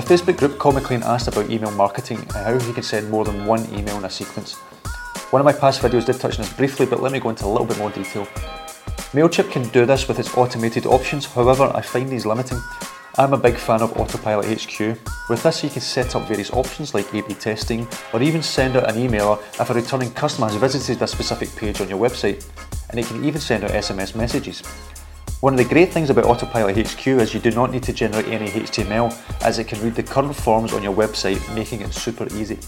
Facebook group, Call McLean asked about email marketing and how he can send more than one email in a sequence. One of my past videos did touch on this briefly, but let me go into a little bit more detail. MailChimp can do this with its automated options, however, I find these limiting. I'm a big fan of Autopilot HQ. With this, you can set up various options like A-B testing, or even send out an email if a returning customer has visited a specific page on your website, and it can even send out SMS messages. One of the great things about Autopilot HQ is you do not need to generate any HTML as it can read the current forms on your website, making it super easy.